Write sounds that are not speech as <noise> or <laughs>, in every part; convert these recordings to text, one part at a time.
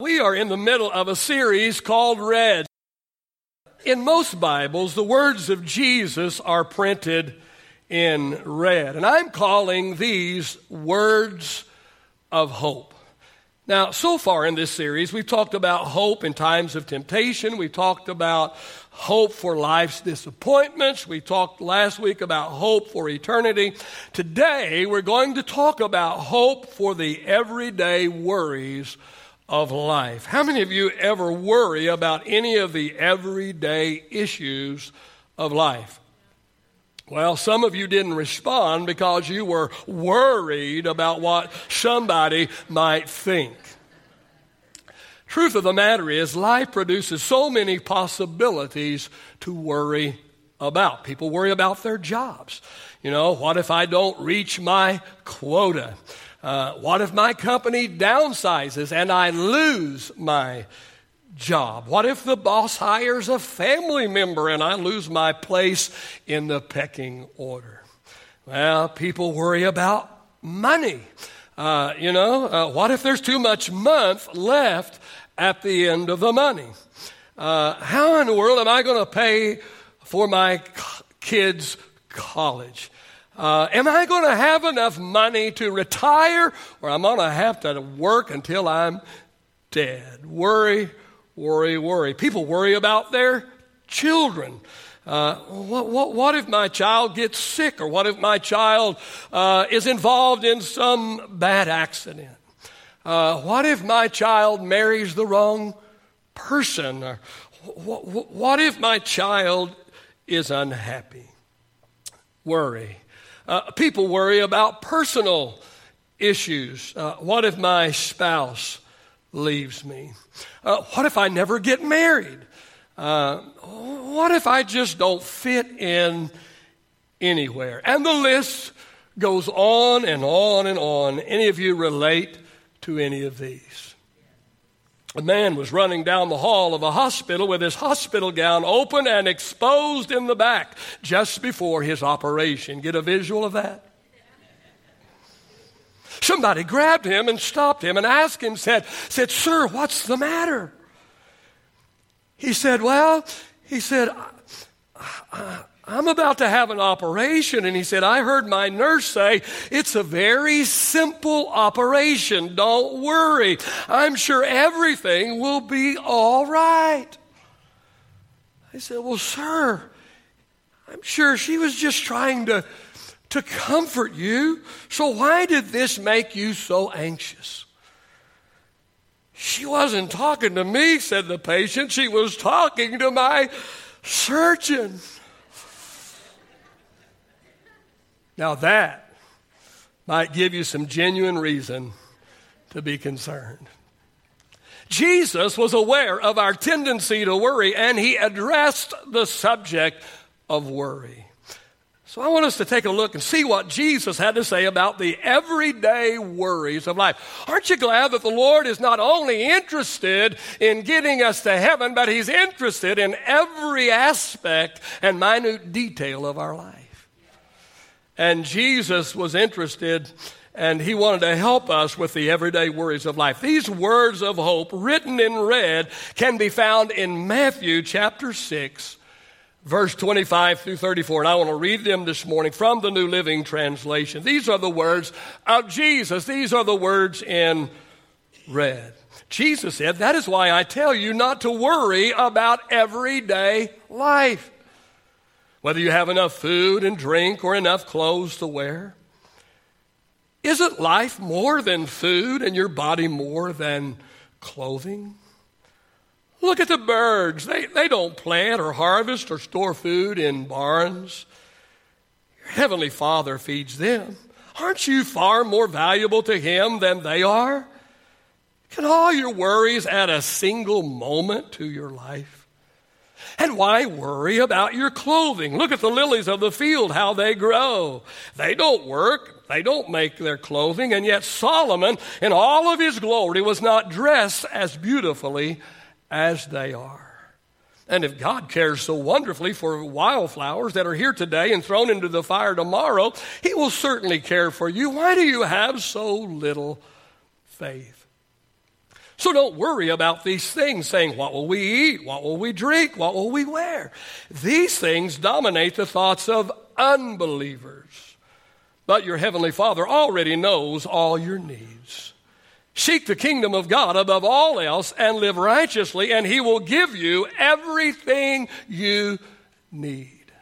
We are in the middle of a series called Red. In most Bibles, the words of Jesus are printed in red, and I'm calling these words of hope. Now, so far in this series, we've talked about hope in times of temptation. We talked about hope for life's disappointments. We talked last week about hope for eternity. Today, we're going to talk about hope for the everyday worries of life. How many of you ever worry about any of the everyday issues of life? Well, some of you didn't respond because you were worried about what somebody might think. Truth of the matter is, life produces so many possibilities to worry about. People worry about their jobs. You know, what if I don't reach my quota? Uh, what if my company downsizes and I lose my job? What if the boss hires a family member and I lose my place in the pecking order? Well, people worry about money. Uh, you know, uh, what if there's too much month left at the end of the money? Uh, how in the world am I going to pay for my kids' college? Uh, am I going to have enough money to retire, or am I going to have to work until I'm dead? Worry, worry, worry. People worry about their children. Uh, what, what, what, if my child gets sick, or what if my child uh, is involved in some bad accident? Uh, what if my child marries the wrong person? Or what, what if my child is unhappy? Worry. Uh, people worry about personal issues. Uh, what if my spouse leaves me? Uh, what if I never get married? Uh, what if I just don't fit in anywhere? And the list goes on and on and on. Any of you relate to any of these? A man was running down the hall of a hospital with his hospital gown open and exposed in the back just before his operation. Get a visual of that? Somebody grabbed him and stopped him and asked him, said, said, Sir, what's the matter? He said, Well, he said, I'm about to have an operation. And he said, I heard my nurse say, it's a very simple operation. Don't worry. I'm sure everything will be all right. I said, Well, sir, I'm sure she was just trying to, to comfort you. So why did this make you so anxious? She wasn't talking to me, said the patient. She was talking to my surgeon. Now, that might give you some genuine reason to be concerned. Jesus was aware of our tendency to worry, and he addressed the subject of worry. So I want us to take a look and see what Jesus had to say about the everyday worries of life. Aren't you glad that the Lord is not only interested in getting us to heaven, but He's interested in every aspect and minute detail of our life? And Jesus was interested and he wanted to help us with the everyday worries of life. These words of hope, written in red, can be found in Matthew chapter 6, verse 25 through 34. And I want to read them this morning from the New Living Translation. These are the words of Jesus, these are the words in red. Jesus said, That is why I tell you not to worry about everyday life whether you have enough food and drink or enough clothes to wear? Isn't life more than food and your body more than clothing? Look at the birds. They, they don't plant or harvest or store food in barns. Your heavenly Father feeds them. Aren't you far more valuable to Him than they are? Can all your worries add a single moment to your life? And why worry about your clothing? Look at the lilies of the field, how they grow. They don't work, they don't make their clothing, and yet Solomon, in all of his glory, was not dressed as beautifully as they are. And if God cares so wonderfully for wildflowers that are here today and thrown into the fire tomorrow, He will certainly care for you. Why do you have so little faith? So don't worry about these things, saying, What will we eat? What will we drink? What will we wear? These things dominate the thoughts of unbelievers. But your Heavenly Father already knows all your needs. Seek the kingdom of God above all else and live righteously, and He will give you everything you need.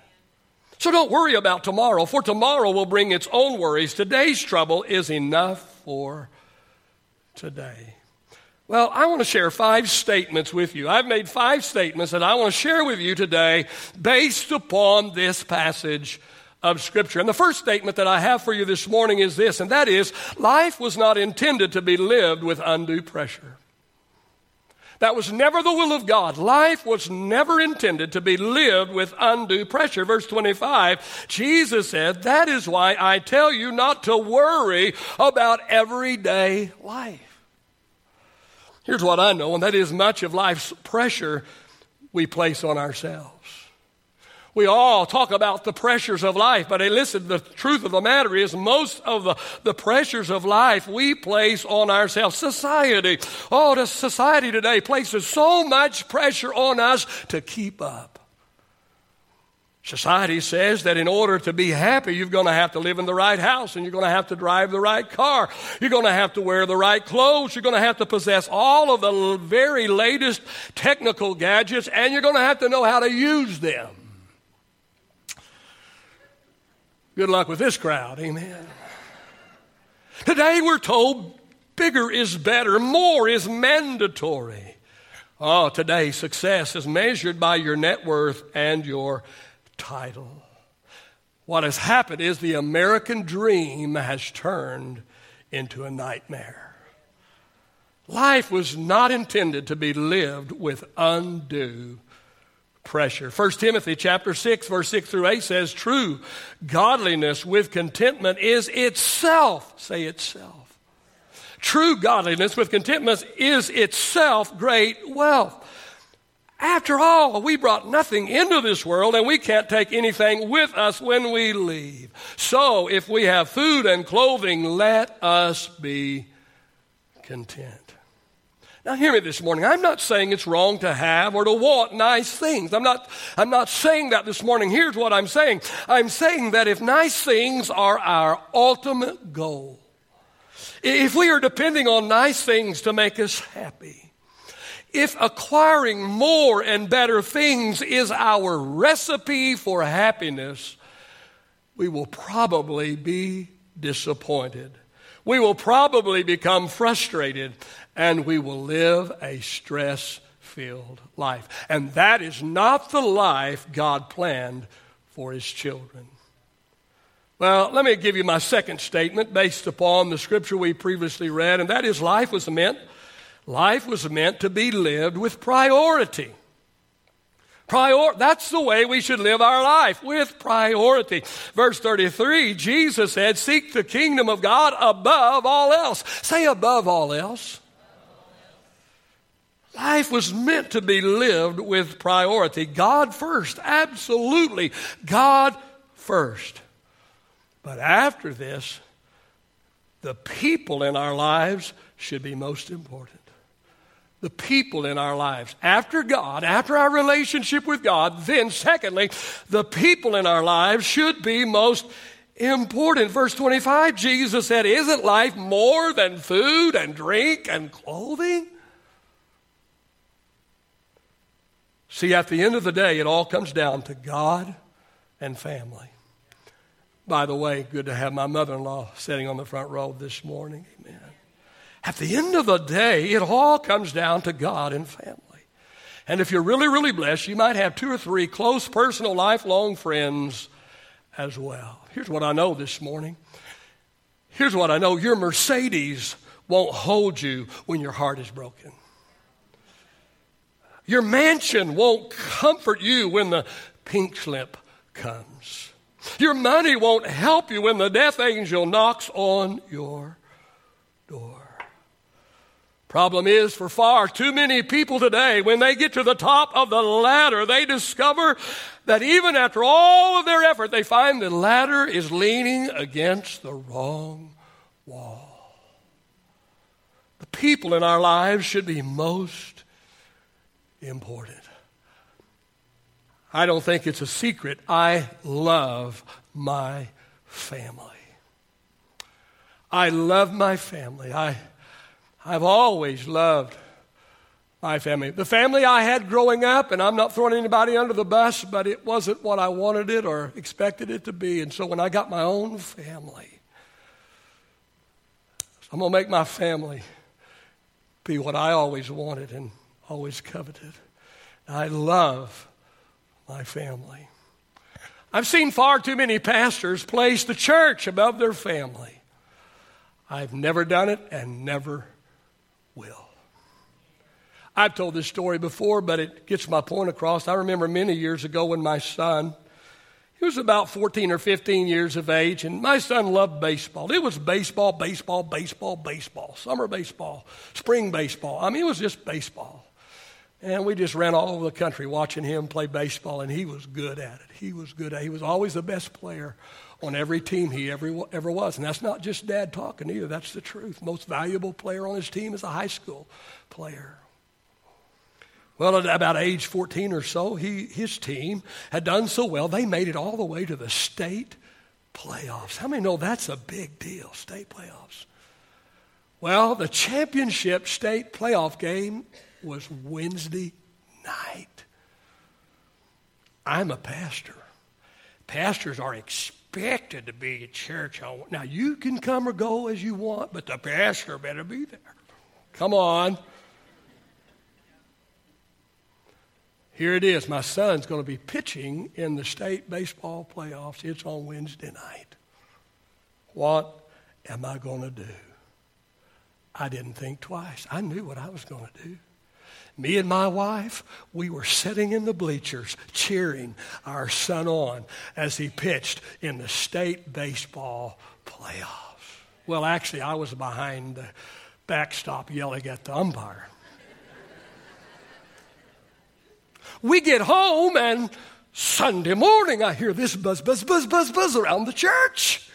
So don't worry about tomorrow, for tomorrow will bring its own worries. Today's trouble is enough for today. Well, I want to share five statements with you. I've made five statements that I want to share with you today based upon this passage of Scripture. And the first statement that I have for you this morning is this, and that is life was not intended to be lived with undue pressure. That was never the will of God. Life was never intended to be lived with undue pressure. Verse 25, Jesus said, That is why I tell you not to worry about everyday life. Here's what I know, and that is much of life's pressure we place on ourselves. We all talk about the pressures of life, but hey, listen, the truth of the matter is most of the, the pressures of life we place on ourselves. Society, oh, the society today places so much pressure on us to keep up. Society says that in order to be happy, you're going to have to live in the right house and you're going to have to drive the right car. You're going to have to wear the right clothes. You're going to have to possess all of the very latest technical gadgets and you're going to have to know how to use them. Good luck with this crowd, amen. Today we're told bigger is better, more is mandatory. Oh, today success is measured by your net worth and your title. What has happened is the American dream has turned into a nightmare. Life was not intended to be lived with undue pressure. 1 Timothy chapter 6 verse 6 through 8 says true godliness with contentment is itself say itself. True godliness with contentment is itself great wealth. After all, we brought nothing into this world and we can't take anything with us when we leave. So, if we have food and clothing, let us be content. Now, hear me this morning. I'm not saying it's wrong to have or to want nice things. I'm not, I'm not saying that this morning. Here's what I'm saying I'm saying that if nice things are our ultimate goal, if we are depending on nice things to make us happy, if acquiring more and better things is our recipe for happiness, we will probably be disappointed. We will probably become frustrated and we will live a stress filled life. And that is not the life God planned for His children. Well, let me give you my second statement based upon the scripture we previously read, and that is life was meant life was meant to be lived with priority. Prior, that's the way we should live our life, with priority. Verse 33, Jesus said, Seek the kingdom of God above all else. Say above all else. Life was meant to be lived with priority. God first, absolutely. God first. But after this, the people in our lives should be most important. The people in our lives. After God, after our relationship with God, then secondly, the people in our lives should be most important. Verse 25, Jesus said, Isn't life more than food and drink and clothing? See, at the end of the day, it all comes down to God and family. By the way, good to have my mother in law sitting on the front row this morning. Amen. At the end of the day, it all comes down to God and family. And if you're really, really blessed, you might have two or three close, personal, lifelong friends as well. Here's what I know this morning. Here's what I know your Mercedes won't hold you when your heart is broken. Your mansion won't comfort you when the pink slip comes. Your money won't help you when the death angel knocks on your. Problem is, for far too many people today, when they get to the top of the ladder, they discover that even after all of their effort, they find the ladder is leaning against the wrong wall The people in our lives should be most important. I don't think it's a secret. I love my family. I love my family. I, I've always loved my family. The family I had growing up, and I'm not throwing anybody under the bus, but it wasn't what I wanted it or expected it to be. And so when I got my own family, I'm going to make my family be what I always wanted and always coveted. I love my family. I've seen far too many pastors place the church above their family. I've never done it and never will. I've told this story before, but it gets my point across. I remember many years ago when my son, he was about 14 or 15 years of age, and my son loved baseball. It was baseball, baseball, baseball, baseball, summer baseball, spring baseball. I mean, it was just baseball. And we just ran all over the country watching him play baseball, and he was good at it. He was good at it. He was always the best player on every team he ever, ever was. And that's not just dad talking either, that's the truth. Most valuable player on his team is a high school player. Well, at about age 14 or so, he, his team had done so well, they made it all the way to the state playoffs. How many know that's a big deal, state playoffs? Well, the championship state playoff game was Wednesday night. I'm a pastor. Pastors are expected to be at church. Now, you can come or go as you want, but the pastor better be there. Come on. Here it is. My son's going to be pitching in the state baseball playoffs. It's on Wednesday night. What am I going to do? I didn't think twice. I knew what I was going to do. Me and my wife, we were sitting in the bleachers cheering our son on as he pitched in the state baseball playoffs. Well, actually, I was behind the backstop yelling at the umpire. We get home, and Sunday morning, I hear this buzz, buzz, buzz, buzz, buzz around the church.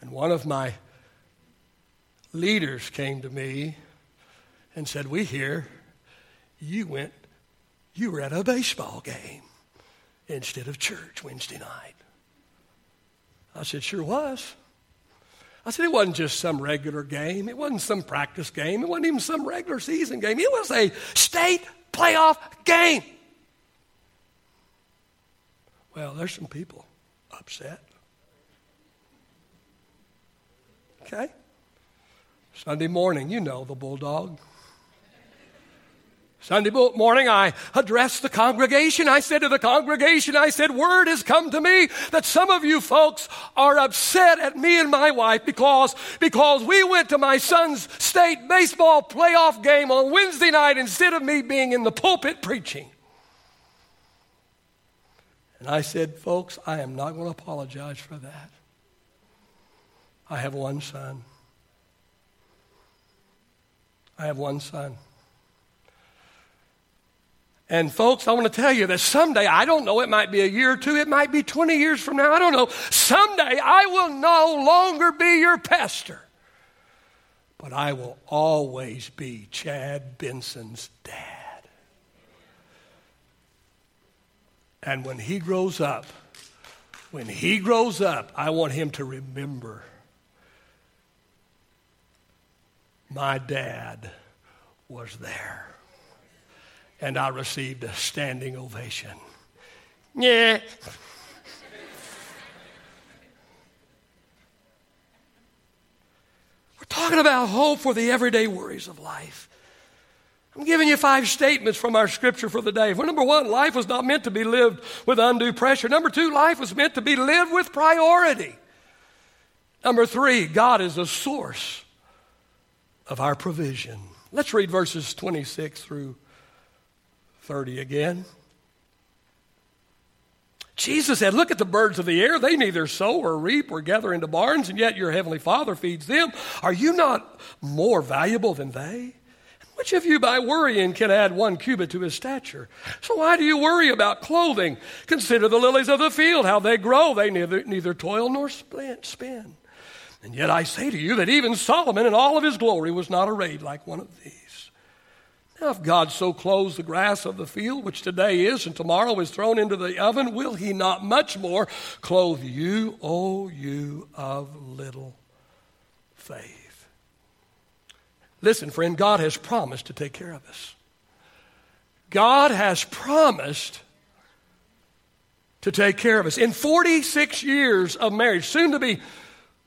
And one of my leaders came to me and said, We hear you went, you were at a baseball game instead of church Wednesday night. I said, Sure was. I said, It wasn't just some regular game. It wasn't some practice game. It wasn't even some regular season game. It was a state playoff game. Well, there's some people upset. Okay? Sunday morning, you know the bulldog. Sunday morning, I addressed the congregation. I said to the congregation, I said, word has come to me that some of you folks are upset at me and my wife because, because we went to my son's state baseball playoff game on Wednesday night instead of me being in the pulpit preaching. And I said, folks, I am not going to apologize for that. I have one son. I have one son. And folks, I want to tell you that someday, I don't know, it might be a year or two, it might be 20 years from now, I don't know. Someday I will no longer be your pastor, but I will always be Chad Benson's dad. And when he grows up, when he grows up, I want him to remember my dad was there and I received a standing ovation. Yeah. We're talking about hope for the everyday worries of life. I'm giving you five statements from our scripture for the day. Well, number one, life was not meant to be lived with undue pressure. Number two, life was meant to be lived with priority. Number three, God is the source of our provision. Let's read verses 26 through 30 again. Jesus said, Look at the birds of the air. They neither sow or reap or gather into barns, and yet your heavenly Father feeds them. Are you not more valuable than they? Which of you by worrying can add one cubit to his stature? So why do you worry about clothing? Consider the lilies of the field, how they grow. They neither, neither toil nor spin. And yet I say to you that even Solomon in all of his glory was not arrayed like one of these. Now, if God so clothes the grass of the field, which today is and tomorrow is thrown into the oven, will he not much more clothe you, O you of little faith? Listen, friend, God has promised to take care of us. God has promised to take care of us. In 46 years of marriage, soon to be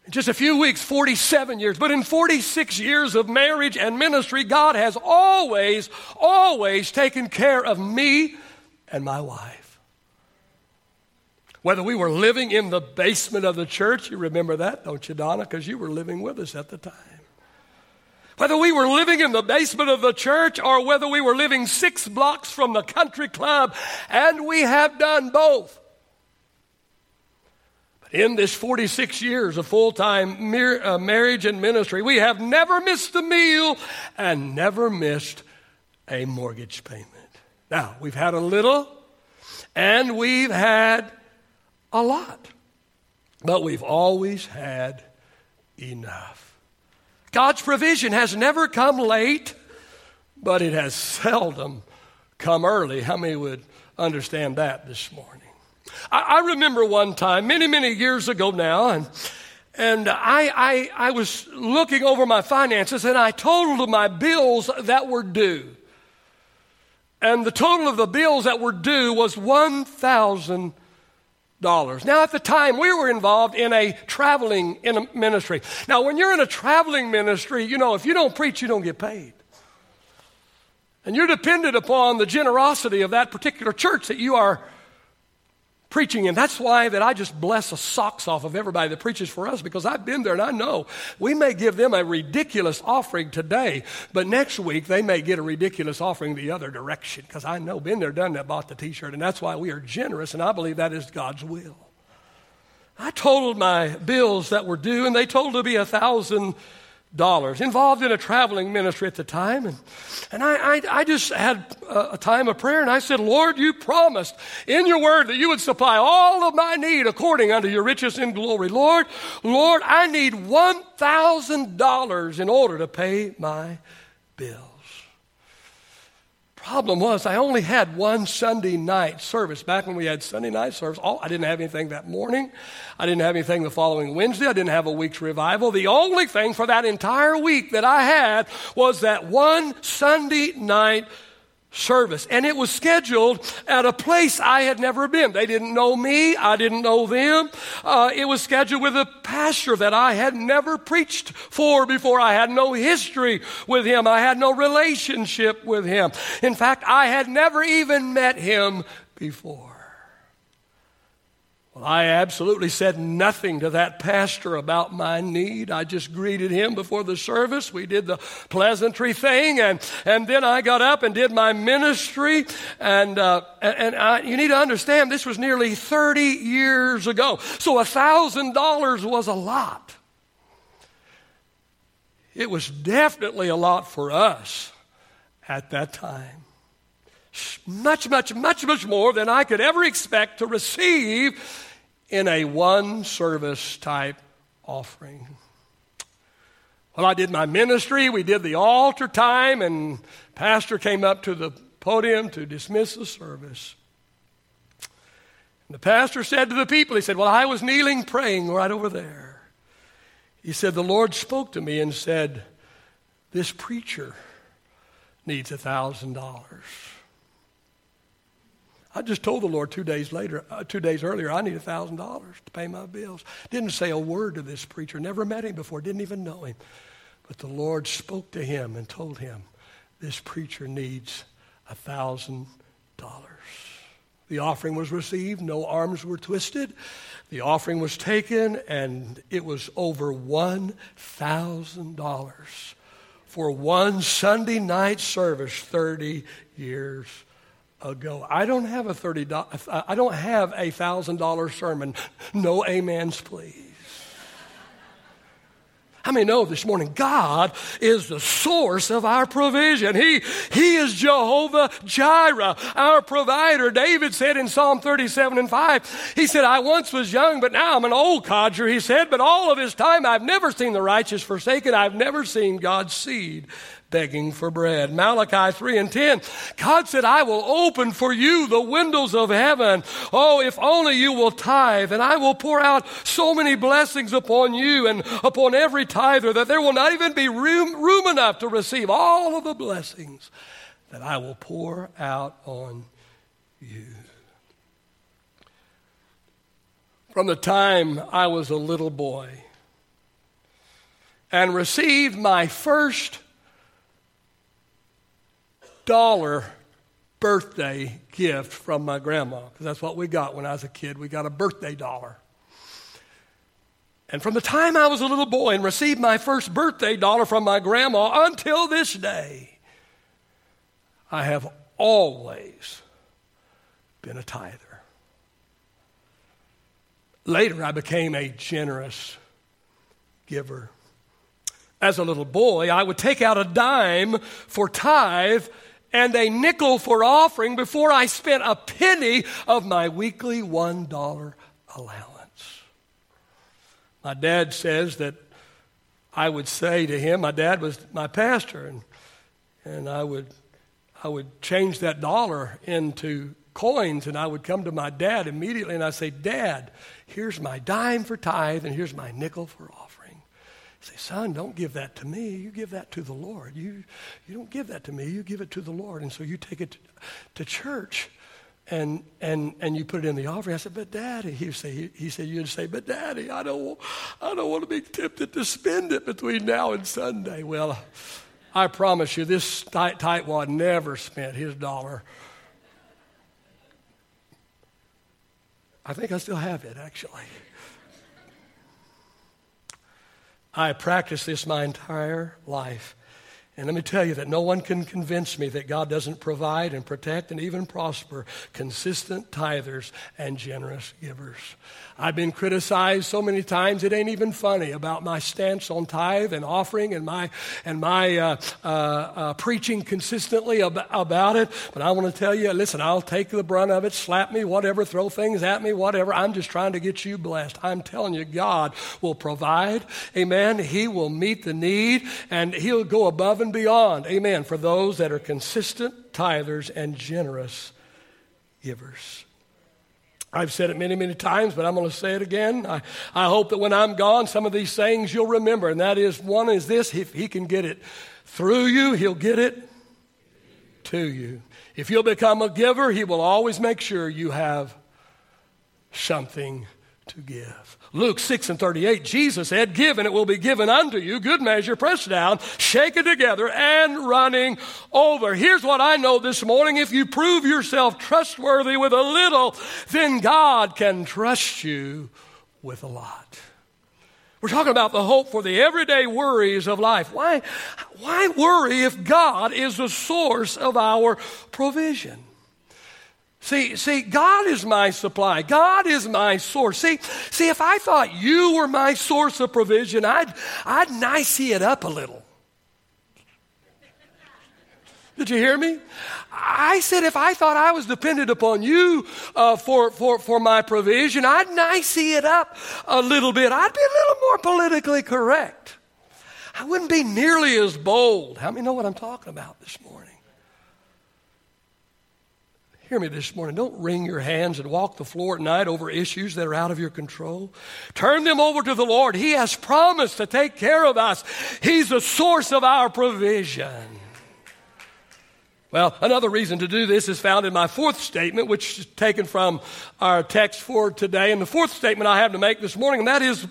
just a few weeks, 47 years, but in 46 years of marriage and ministry, God has always, always taken care of me and my wife. Whether we were living in the basement of the church, you remember that, don't you, Donna? Because you were living with us at the time. Whether we were living in the basement of the church or whether we were living six blocks from the country club, and we have done both in this 46 years of full time uh, marriage and ministry, we have never missed a meal and never missed a mortgage payment. Now, we've had a little and we've had a lot, but we've always had enough. God's provision has never come late, but it has <laughs> seldom come early. How many would understand that this morning? I, I remember one time, many, many years ago now, and and I, I, I was looking over my finances and I totaled my bills that were due. And the total of the bills that were due was $1,000. Now, at the time, we were involved in a traveling in a ministry. Now, when you're in a traveling ministry, you know, if you don't preach, you don't get paid. And you're dependent upon the generosity of that particular church that you are preaching. And that's why that I just bless the socks off of everybody that preaches for us because I've been there and I know we may give them a ridiculous offering today, but next week they may get a ridiculous offering the other direction because I know, been there, done that, bought the t-shirt. And that's why we are generous and I believe that is God's will. I totaled my bills that were due and they totaled to be a thousand dollars, involved in a traveling ministry at the time. And, and I, I, I just had a, a, time of prayer and I said, Lord, you promised in your word that you would supply all of my need according unto your riches in glory. Lord, Lord, I need $1,000 in order to pay my bill problem was I only had one Sunday night service. Back when we had Sunday night service, all, I didn't have anything that morning. I didn't have anything the following Wednesday. I didn't have a week's revival. The only thing for that entire week that I had was that one Sunday night service. And it was scheduled at a place I had never been. They didn't know me. I didn't know them. Uh, it was scheduled with a pastor that I had never preached for before. I had no history with him. I had no relationship with him. In fact, I had never even met him before. Well, I absolutely said nothing to that pastor about my need. I just greeted him before the service. We did the pleasantry thing, and, and then I got up and did my ministry. And, uh, and I, you need to understand, this was nearly 30 years ago. So a $1,000 was a lot. It was definitely a lot for us at that time much, much, much, much more than I could ever expect to receive in a one service type offering. Well, I did my ministry, we did the altar time, and pastor came up to the podium to dismiss the service. And the pastor said to the people, he said, Well, I was kneeling praying right over there. He said, The Lord spoke to me and said, This preacher needs a thousand dollars. I just told the Lord two days later, uh, two days earlier, I need a thousand dollars to pay my bills. Didn't say a word to this preacher. Never met him before. Didn't even know him. But the Lord spoke to him and told him, this preacher needs a thousand dollars. The offering was received. No arms were twisted. The offering was taken, and it was over one thousand dollars for one Sunday night service 30 years ago. I don't have a thirty. I don't have a thousand dollar sermon. No amens, please. How many know this morning God is the source of our provision? He, he is Jehovah Jireh, our provider. David said in Psalm 37 and 5, he said, I once was young, but now I'm an old codger. He said, but all of his time I've never seen the righteous forsaken. I've never seen God's seed begging for bread. Malachi 3 and 10. God said, I will open for you the windows of heaven. Oh, if only you will tithe, and I will pour out so many blessings upon you and upon every tither that there will not even be room, room enough to receive all of the blessings that I will pour out on you. From the time I was a little boy and received my first dollar birthday gift from my grandma, because that's what we got when I was a kid. We got a birthday dollar. And from the time I was a little boy and received my first birthday dollar from my grandma until this day, I have always been a tither. Later, I became a generous giver. As a little boy, I would take out a dime for tithe and a nickel for offering before I spent a penny of my weekly $1 allowance. My dad says that I would say to him, my dad was my pastor, and, and I, would, I would change that dollar into coins, and I would come to my dad immediately and I'd say, Dad, here's my dime for tithe, and here's my nickel for offering say, son, don't give that to me. You give that to the Lord. You, you don't give that to me. You give it to the Lord. And so you take it to, to church and, and, and you put it in the offering. I said, but daddy, he, say, he, he said, you'd say, but daddy, I don't, I don't want to be tempted to spend it between now and Sunday. Well, I promise you, this tight, tightwad never spent his dollar. I think I still have it, actually. I practiced this my entire life. And let me tell you that no one can convince me that God doesn't provide and protect and even prosper consistent tithers and generous givers. I've been criticized so many times it ain't even funny about my stance on tithe and offering and my and my uh, uh, uh, preaching consistently ab- about it. But I want to tell you, listen, I'll take the brunt of it. Slap me, whatever. Throw things at me, whatever. I'm just trying to get you blessed. I'm telling you, God will provide. Amen. He will meet the need and He'll go above and beyond. Amen. For those that are consistent tithers and generous givers. I've said it many, many times, but I'm going to say it again. I, I hope that when I'm gone, some of these sayings you'll remember. And that is one is this if he can get it through you, he'll get it to you. If you'll become a giver, he will always make sure you have something to give. Luke 6 and 38, Jesus said, Give and it will be given unto you, good measure, pressed down, shaken together, and running over. Here's what I know this morning. If you prove yourself trustworthy with a little, then God can trust you with a lot. We're talking about the hope for the everyday worries of life. Why, why worry if God is the source of our provision? See, see, God is my supply. God is my source. See, see, if I thought you were my source of provision, I'd, I'd nicey it up a little. Did you hear me? I said if I thought I was dependent upon you uh, for, for, for my provision, I'd nicey it up a little bit. I'd be a little more politically correct. I wouldn't be nearly as bold. How many know what I'm talking about this morning? Hear me this morning. Don't wring your hands and walk the floor at night over issues that are out of your control. Turn them over to the Lord. He has promised to take care of us. He's the source of our provision. Well, another reason to do this is found in my fourth statement, which is taken from our text for today. And the fourth statement I have to make this morning, and that is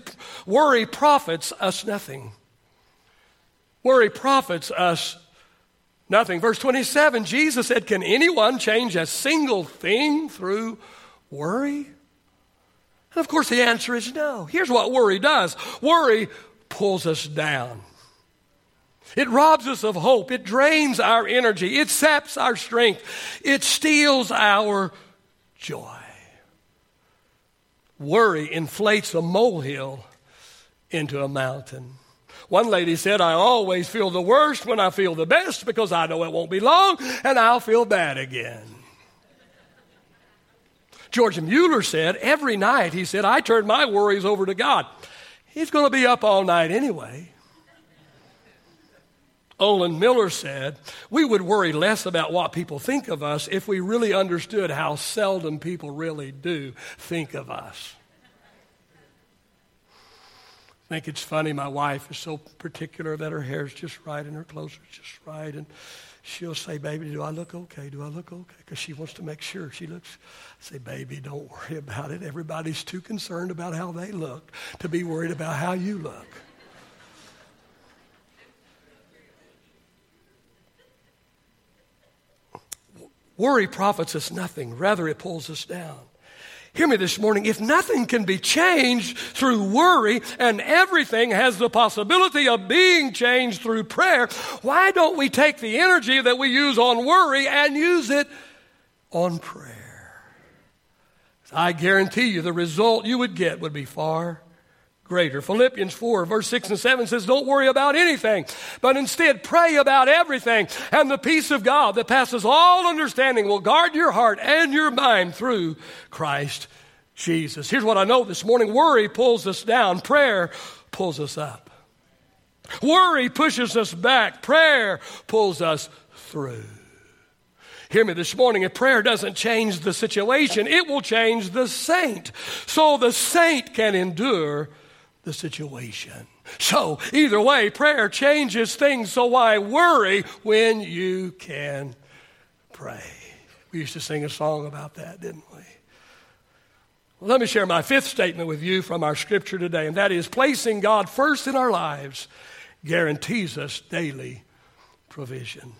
worry profits us nothing. Worry profits us Nothing. Verse 27, Jesus said, Can anyone change a single thing through worry? And of course, the answer is no. Here's what worry does worry pulls us down. It robs us of hope. It drains our energy. It saps our strength. It steals our joy. Worry inflates a molehill into a mountain. One lady said, I always feel the worst when I feel the best because I know it won't be long and I'll feel bad again. George Mueller said, every night, he said, I turn my worries over to God. He's going to be up all night anyway. Olin Miller said, We would worry less about what people think of us if we really understood how seldom people really do think of us. Think it's funny. My wife is so particular that her hair's just right and her clothes are just right. And she'll say, Baby, do I look okay? Do I look okay? Because she wants to make sure she looks. I say, Baby, don't worry about it. Everybody's too concerned about how they look to be worried about how you look. Worry profits us nothing, rather, it pulls us down. Hear me this morning. If nothing can be changed through worry and everything has the possibility of being changed through prayer, why don't we take the energy that we use on worry and use it on prayer? I guarantee you the result you would get would be far greater. Philippians 4, verse 6 and 7 says, Don't worry about anything, but instead pray about everything. And the peace of God that passes all understanding will guard your heart and your mind through Christ Jesus. Here's what I know this morning worry pulls us down, prayer pulls us up. Worry pushes us back, prayer pulls us through. Hear me this morning. If prayer doesn't change the situation, it will change the saint. So the saint can endure the situation. So, either way, prayer changes things, so why worry when you can pray? We used to sing a song about that, didn't we? Well, let me share my fifth statement with you from our scripture today, and that is placing God first in our lives guarantees us daily provision.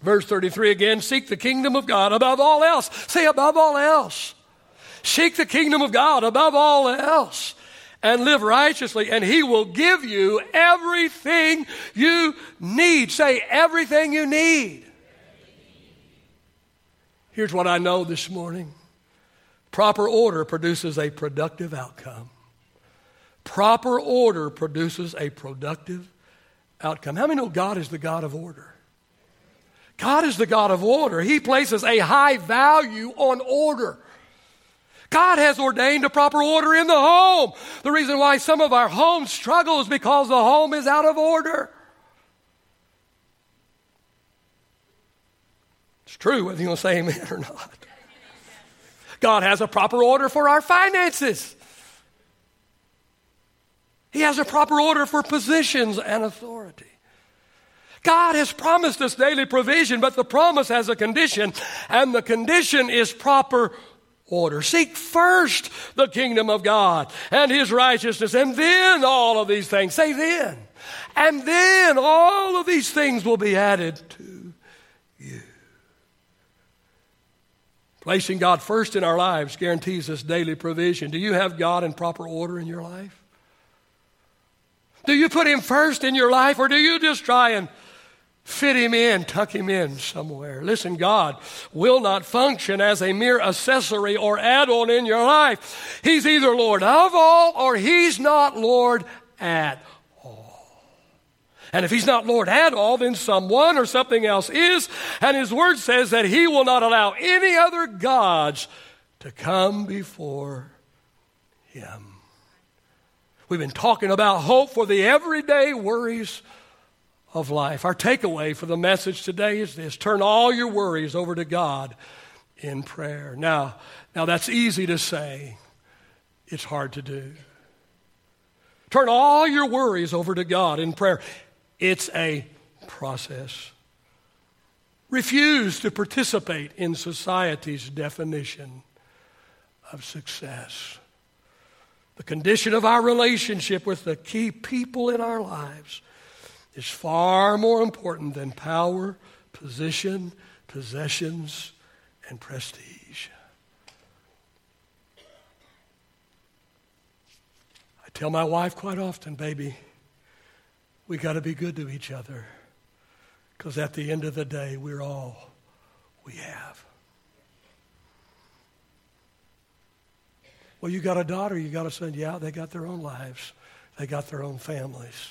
Verse 33 again seek the kingdom of God above all else. Say, above all else. Seek the kingdom of God above all else and live righteously, and He will give you everything you need. Say, everything you need. Here's what I know this morning proper order produces a productive outcome. Proper order produces a productive outcome. How many know God is the God of order? God is the God of order. He places a high value on order. God has ordained a proper order in the home. The reason why some of our homes struggle is because the home is out of order. It's true whether you want to say amen or not. God has a proper order for our finances. He has a proper order for positions and authority. God has promised us daily provision, but the promise has a condition, and the condition is proper order. Seek first the kingdom of God and his righteousness, and then all of these things. Say then. And then all of these things will be added to you. Placing God first in our lives guarantees us daily provision. Do you have God in proper order in your life? Do you put Him first in your life, or do you just try and fit him in, tuck him in somewhere. Listen, God will not function as a mere accessory or add on in your life. He's either Lord of all or he's not Lord at all. And if he's not Lord at all, then someone or something else is. And his word says that he will not allow any other gods to come before him. We've been talking about hope for the everyday worries of life. Our takeaway for the message today is this turn all your worries over to God in prayer. Now, now that's easy to say, it's hard to do. Turn all your worries over to God in prayer. It's a process. Refuse to participate in society's definition of success. The condition of our relationship with the key people in our lives is far more important than power, position, possessions, and prestige. I tell my wife quite often, baby, we got to be good to each other because at the end of the day, we're all we have. Well, you got a daughter, you got a son. Yeah, they got their own lives, they got their own families.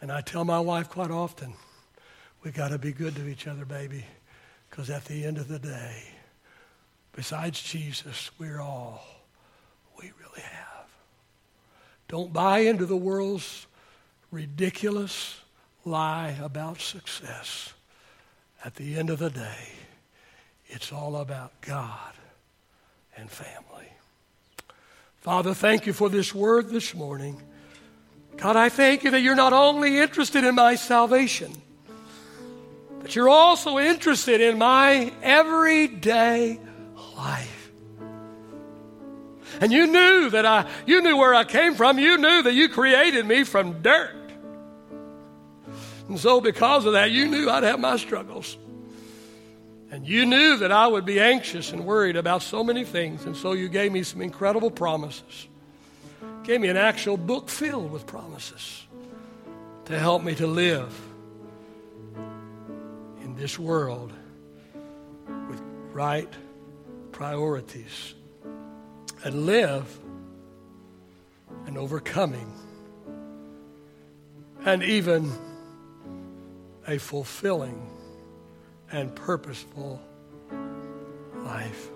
And I tell my wife quite often, we got to be good to each other, baby, because at the end of the day, besides Jesus, we're all we really have. Don't buy into the world's ridiculous lie about success. At the end of the day, it's all about God and family. Father, thank you for this word this morning. God, I thank you that you're not only interested in my salvation, but you're also interested in my everyday life. And you knew that I, you knew where I came from. You knew that you created me from dirt. And so, because of that, you knew I'd have my struggles. And you knew that I would be anxious and worried about so many things. And so you gave me some incredible promises. Gave me an actual book filled with promises to help me to live in this world with right priorities and live an overcoming and even a fulfilling and purposeful life.